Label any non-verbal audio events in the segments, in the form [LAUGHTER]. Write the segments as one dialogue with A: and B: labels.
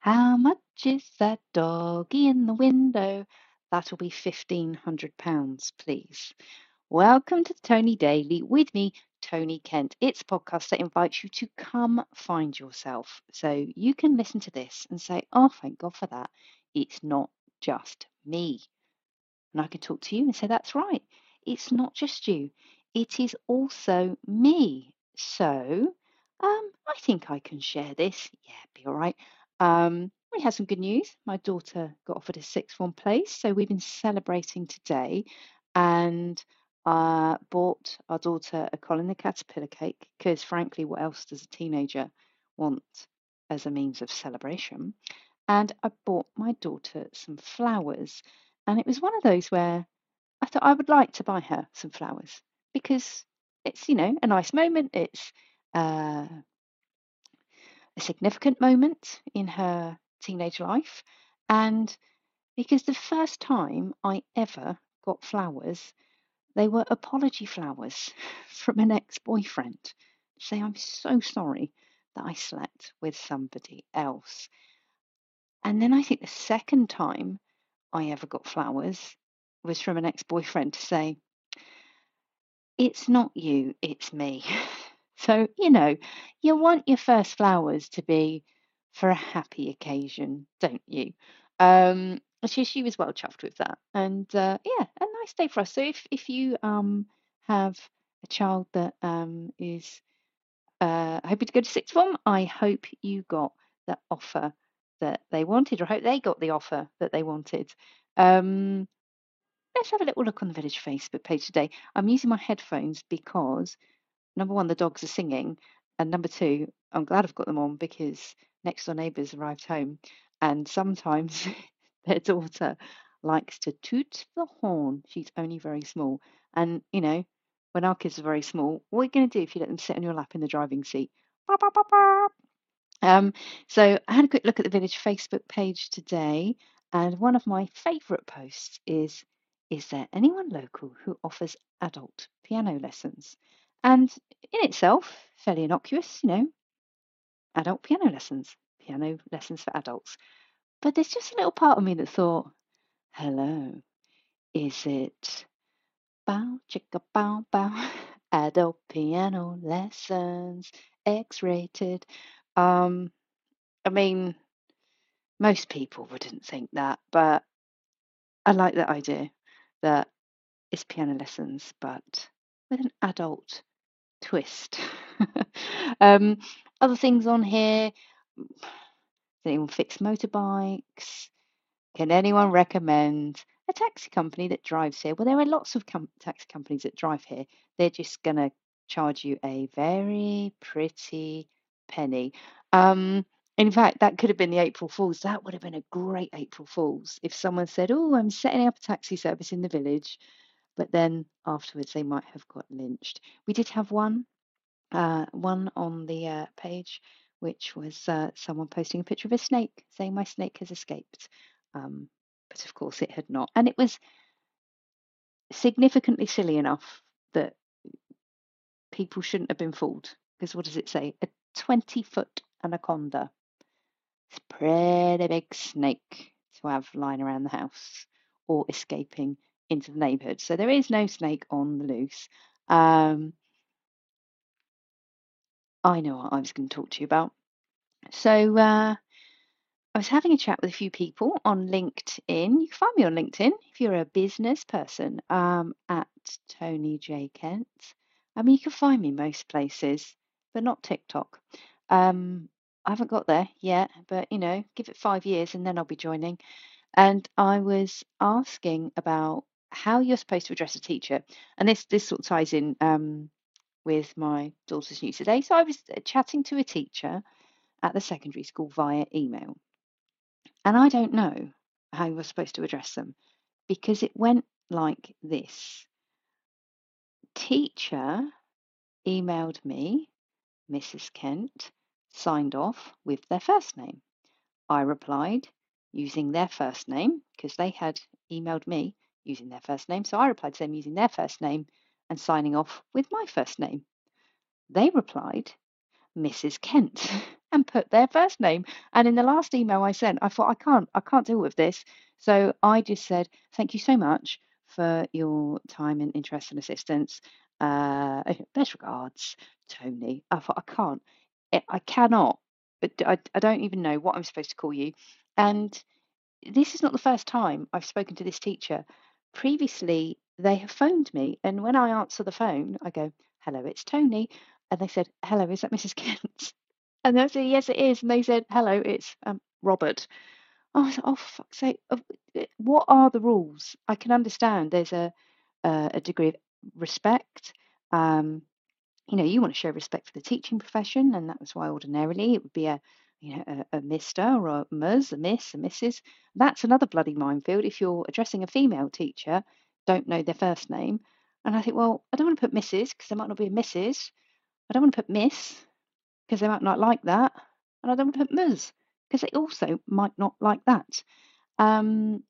A: How much is that doggy in the window? That'll be £1,500, please. Welcome to Tony Daily with me, Tony Kent. It's a podcast that invites you to come find yourself. So you can listen to this and say, oh, thank God for that. It's not just me. And I can talk to you and say, that's right. It's not just you. It is also me. So um, I think I can share this. Yeah, be all right. Um, we had some good news. My daughter got offered a sixth form place, so we've been celebrating today, and uh, bought our daughter a Colin the Caterpillar cake because, frankly, what else does a teenager want as a means of celebration? And I bought my daughter some flowers, and it was one of those where I thought I would like to buy her some flowers because it's you know a nice moment. It's uh, a significant moment in her teenage life, and because the first time I ever got flowers, they were apology flowers [LAUGHS] from an ex-boyfriend, saying I'm so sorry that I slept with somebody else. And then I think the second time I ever got flowers was from an ex boyfriend to say, It's not you, it's me. [LAUGHS] So, you know, you want your first flowers to be for a happy occasion, don't you? Um, she, she was well chuffed with that. And uh, yeah, a nice day for us. So if, if you um, have a child that um, is uh, hoping to go to sixth form, I hope you got the offer that they wanted, or hope they got the offer that they wanted. Um, let's have a little look on the village Facebook page today. I'm using my headphones because number one, the dogs are singing, and number two, I'm glad I've got them on because next door neighbours arrived home, and sometimes [LAUGHS] their daughter likes to toot the horn. She's only very small, and you know, when our kids are very small, what are you going to do if you let them sit on your lap in the driving seat? Um, so I had a quick look at the village Facebook page today, and one of my favourite posts is Is there anyone local who offers adult piano lessons? And in itself, fairly innocuous, you know, adult piano lessons, piano lessons for adults. But there's just a little part of me that thought, hello, is it bow, chicka, bow, bow, [LAUGHS] adult piano lessons, X rated? Um, I mean, most people wouldn't think that, but I like that idea that it's piano lessons, but with an adult twist. [LAUGHS] um, other things on here. Anyone fix motorbikes? Can anyone recommend a taxi company that drives here? Well, there are lots of com- taxi companies that drive here. They're just going to charge you a very pretty penny. Um, in fact, that could have been the April Fools. That would have been a great April Fools if someone said, Oh, I'm setting up a taxi service in the village. But then afterwards, they might have got lynched. We did have one, uh, one on the uh, page, which was uh, someone posting a picture of a snake saying, My snake has escaped. Um, but of course, it had not. And it was significantly silly enough that people shouldn't have been fooled. Because what does it say? A 20 foot anaconda. It's a pretty big snake to have lying around the house or escaping into the neighbourhood. So there is no snake on the loose. Um, I know what I was going to talk to you about. So uh, I was having a chat with a few people on LinkedIn. You can find me on LinkedIn if you're a business person um, at Tony J Kent. I mean, you can find me most places, but not TikTok. Um, I haven't got there yet, but you know, give it five years and then I'll be joining. And I was asking about how you're supposed to address a teacher, and this this sort of ties in um, with my daughter's news today. So I was uh, chatting to a teacher at the secondary school via email, and I don't know how you're supposed to address them because it went like this: Teacher emailed me, Mrs. Kent, signed off with their first name. I replied using their first name because they had emailed me using their first name. So I replied to them using their first name and signing off with my first name. They replied, Mrs. Kent, [LAUGHS] and put their first name. And in the last email I sent, I thought I can't, I can't deal with this. So I just said, thank you so much for your time and interest and assistance. Uh, best regards, Tony. I thought I can't, I cannot, but I, I don't even know what I'm supposed to call you. And this is not the first time I've spoken to this teacher. Previously, they have phoned me, and when I answer the phone, I go, "Hello, it's Tony," and they said, "Hello, is that Mrs. [LAUGHS] Kent?" And I said, "Yes, it is." And they said, "Hello, it's um, Robert." I was "Oh, for fuck's sake! What are the rules?" I can understand there's a a degree of respect. Um, you know, you want to show respect for the teaching profession, and that was why ordinarily it would be a you know, a, a Mister or a Ms, a Miss, a Mrs. That's another bloody minefield. If you're addressing a female teacher, don't know their first name. And I think, well, I don't want to put Mrs. because there might not be a Mrs. I don't want to put Miss because they might not like that. And I don't want to put Ms because they also might not like that. Um,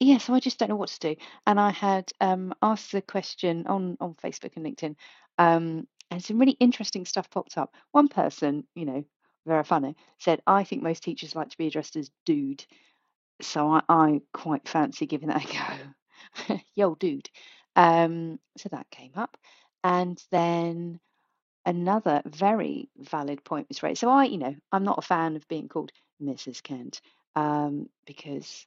A: yeah, so I just don't know what to do. And I had um, asked the question on on Facebook and LinkedIn, um, and some really interesting stuff popped up. One person, you know, very funny, said, I think most teachers like to be addressed as dude. So I, I quite fancy giving that a go. [LAUGHS] Yo, dude. Um, so that came up. And then another very valid point was raised. So I, you know, I'm not a fan of being called Mrs. Kent um, because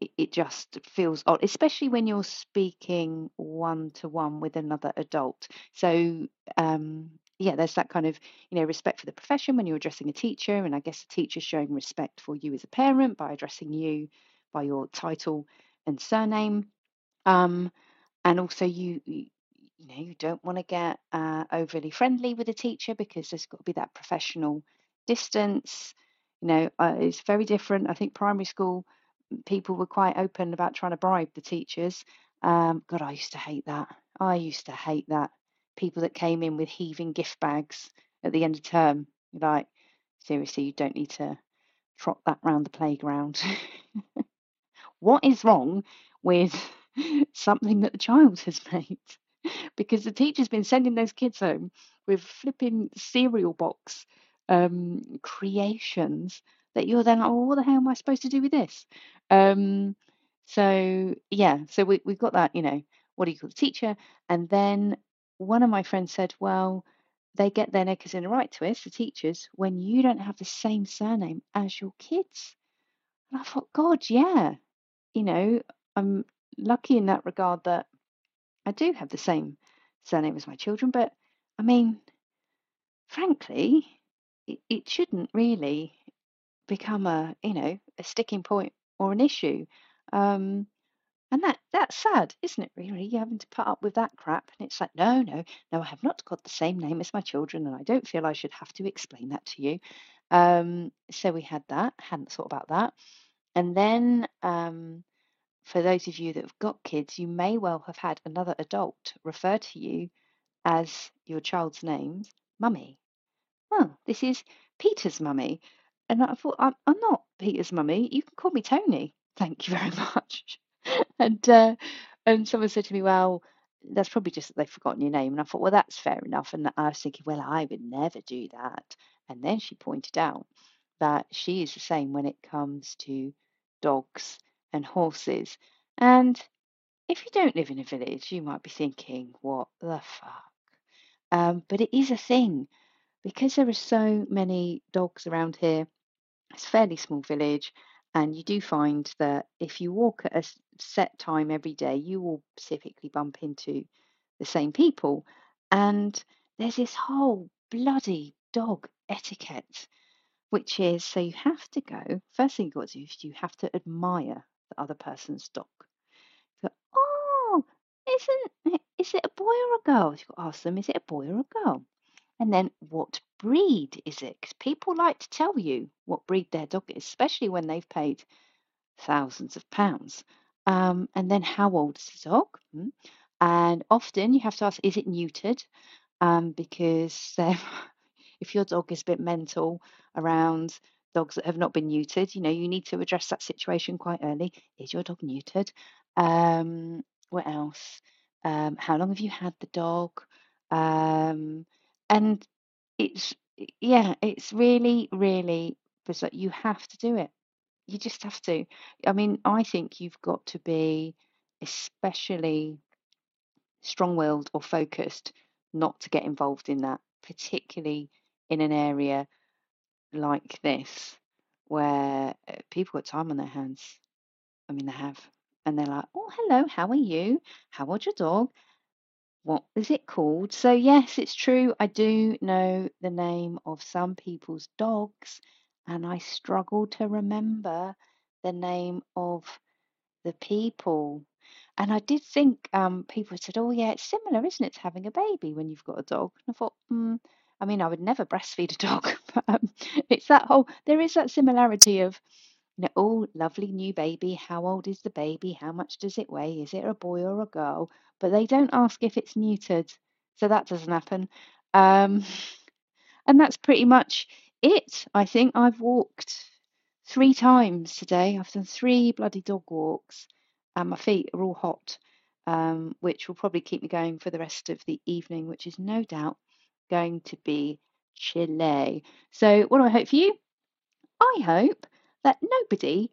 A: it, it just feels odd, especially when you're speaking one to one with another adult. So um, yeah, there's that kind of, you know, respect for the profession when you're addressing a teacher. And I guess the teacher showing respect for you as a parent by addressing you by your title and surname. Um, and also you, you, know, you don't want to get uh, overly friendly with a teacher because there's got to be that professional distance. You know, uh, it's very different. I think primary school people were quite open about trying to bribe the teachers. Um, God, I used to hate that. I used to hate that people that came in with heaving gift bags at the end of term. Like, seriously, you don't need to trot that round the playground. [LAUGHS] what is wrong with [LAUGHS] something that the child has [LAUGHS] made? because the teacher's been sending those kids home with flipping cereal box um, creations that you're then like, oh, what the hell am I supposed to do with this? Um, so yeah, so we, we've got that, you know, what do you call the teacher? And then one of my friends said, well, they get their knickers in a right twist, the teachers, when you don't have the same surname as your kids. And I thought, God, yeah, you know, I'm lucky in that regard that I do have the same surname as my children, but I mean, frankly, it, it shouldn't really become a, you know, a sticking point or an issue. Um, and that that's sad, isn't it, really? You having to put up with that crap. And it's like, no, no, no, I have not got the same name as my children, and I don't feel I should have to explain that to you. Um, so we had that, hadn't thought about that. And then um, for those of you that have got kids, you may well have had another adult refer to you as your child's name, mummy. Well, this is Peter's mummy. And I thought, I'm, I'm not Peter's mummy. You can call me Tony. [LAUGHS] Thank you very [LAUGHS] much and uh, and someone said to me, "Well, that's probably just that they've forgotten your name." And I thought, "Well, that's fair enough." And I was thinking, "Well, I would never do that." And then she pointed out that she is the same when it comes to dogs and horses. And if you don't live in a village, you might be thinking, "What the fuck?" Um, but it is a thing because there are so many dogs around here. It's a fairly small village, and you do find that if you walk at a set time every day, you will specifically bump into the same people. Mm. And there's this whole bloody dog etiquette, which is so you have to go, first thing you've got to do is you have to admire the other person's dog. Go, oh, isn't is it a boy or a girl? You've got to ask them, is it a boy or a girl? And then what breed is it? Because people like to tell you what breed their dog is, especially when they've paid thousands of pounds. Um, and then how old is the dog? Hmm. And often you have to ask, is it neutered? Um, because [LAUGHS] if your dog is a bit mental around dogs that have not been neutered, you know, you need to address that situation quite early. Is your dog neutered? Um, what else? Um, how long have you had the dog? Um, and it's yeah, it's really, really bizarre. You have to do it. You just have to. I mean, I think you've got to be especially strong-willed or focused not to get involved in that, particularly in an area like this where uh, people got time on their hands. I mean, they have. And they're like, oh, hello, how are you? How old's your dog? What is it called? So, yes, it's true. I do know the name of some people's dogs, and I struggle to remember the name of the people. And I did think um, people said, "Oh, yeah, it's similar, isn't it, to having a baby when you've got a dog?" And I thought, mm, I mean, I would never breastfeed a dog, [LAUGHS] but um, it's that whole. There is that similarity of, you know, oh, lovely new baby. How old is the baby? How much does it weigh? Is it a boy or a girl? But they don't ask if it's neutered, so that doesn't happen. Um, [LAUGHS] and that's pretty much it. I think I've walked three times today. I've done three bloody dog walks, and my feet are all hot, um, which will probably keep me going for the rest of the evening, which is no doubt going to be chilly. So, what do I hope for you? I hope that nobody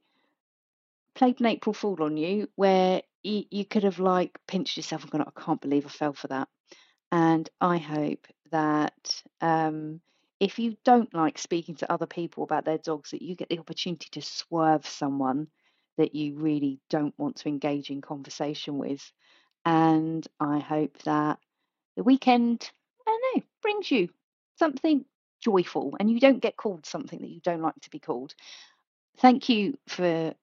A: played an April Fool on you where you, you could have like pinched yourself and gone, I can't believe I fell for that. And I hope that um, if you don't like speaking to other people about their dogs, that you get the opportunity to swerve someone that you really don't want to engage in conversation with. And I hope that the weekend, I don't know, brings you something joyful and you don't get called something that you don't like to be called. Thank you for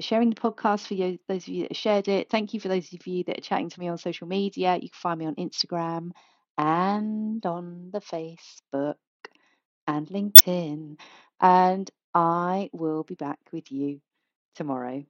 A: sharing the podcast for you, those of you that shared it. Thank you for those of you that are chatting to me on social media. You can find me on Instagram and on the Facebook and LinkedIn. And I will be back with you tomorrow.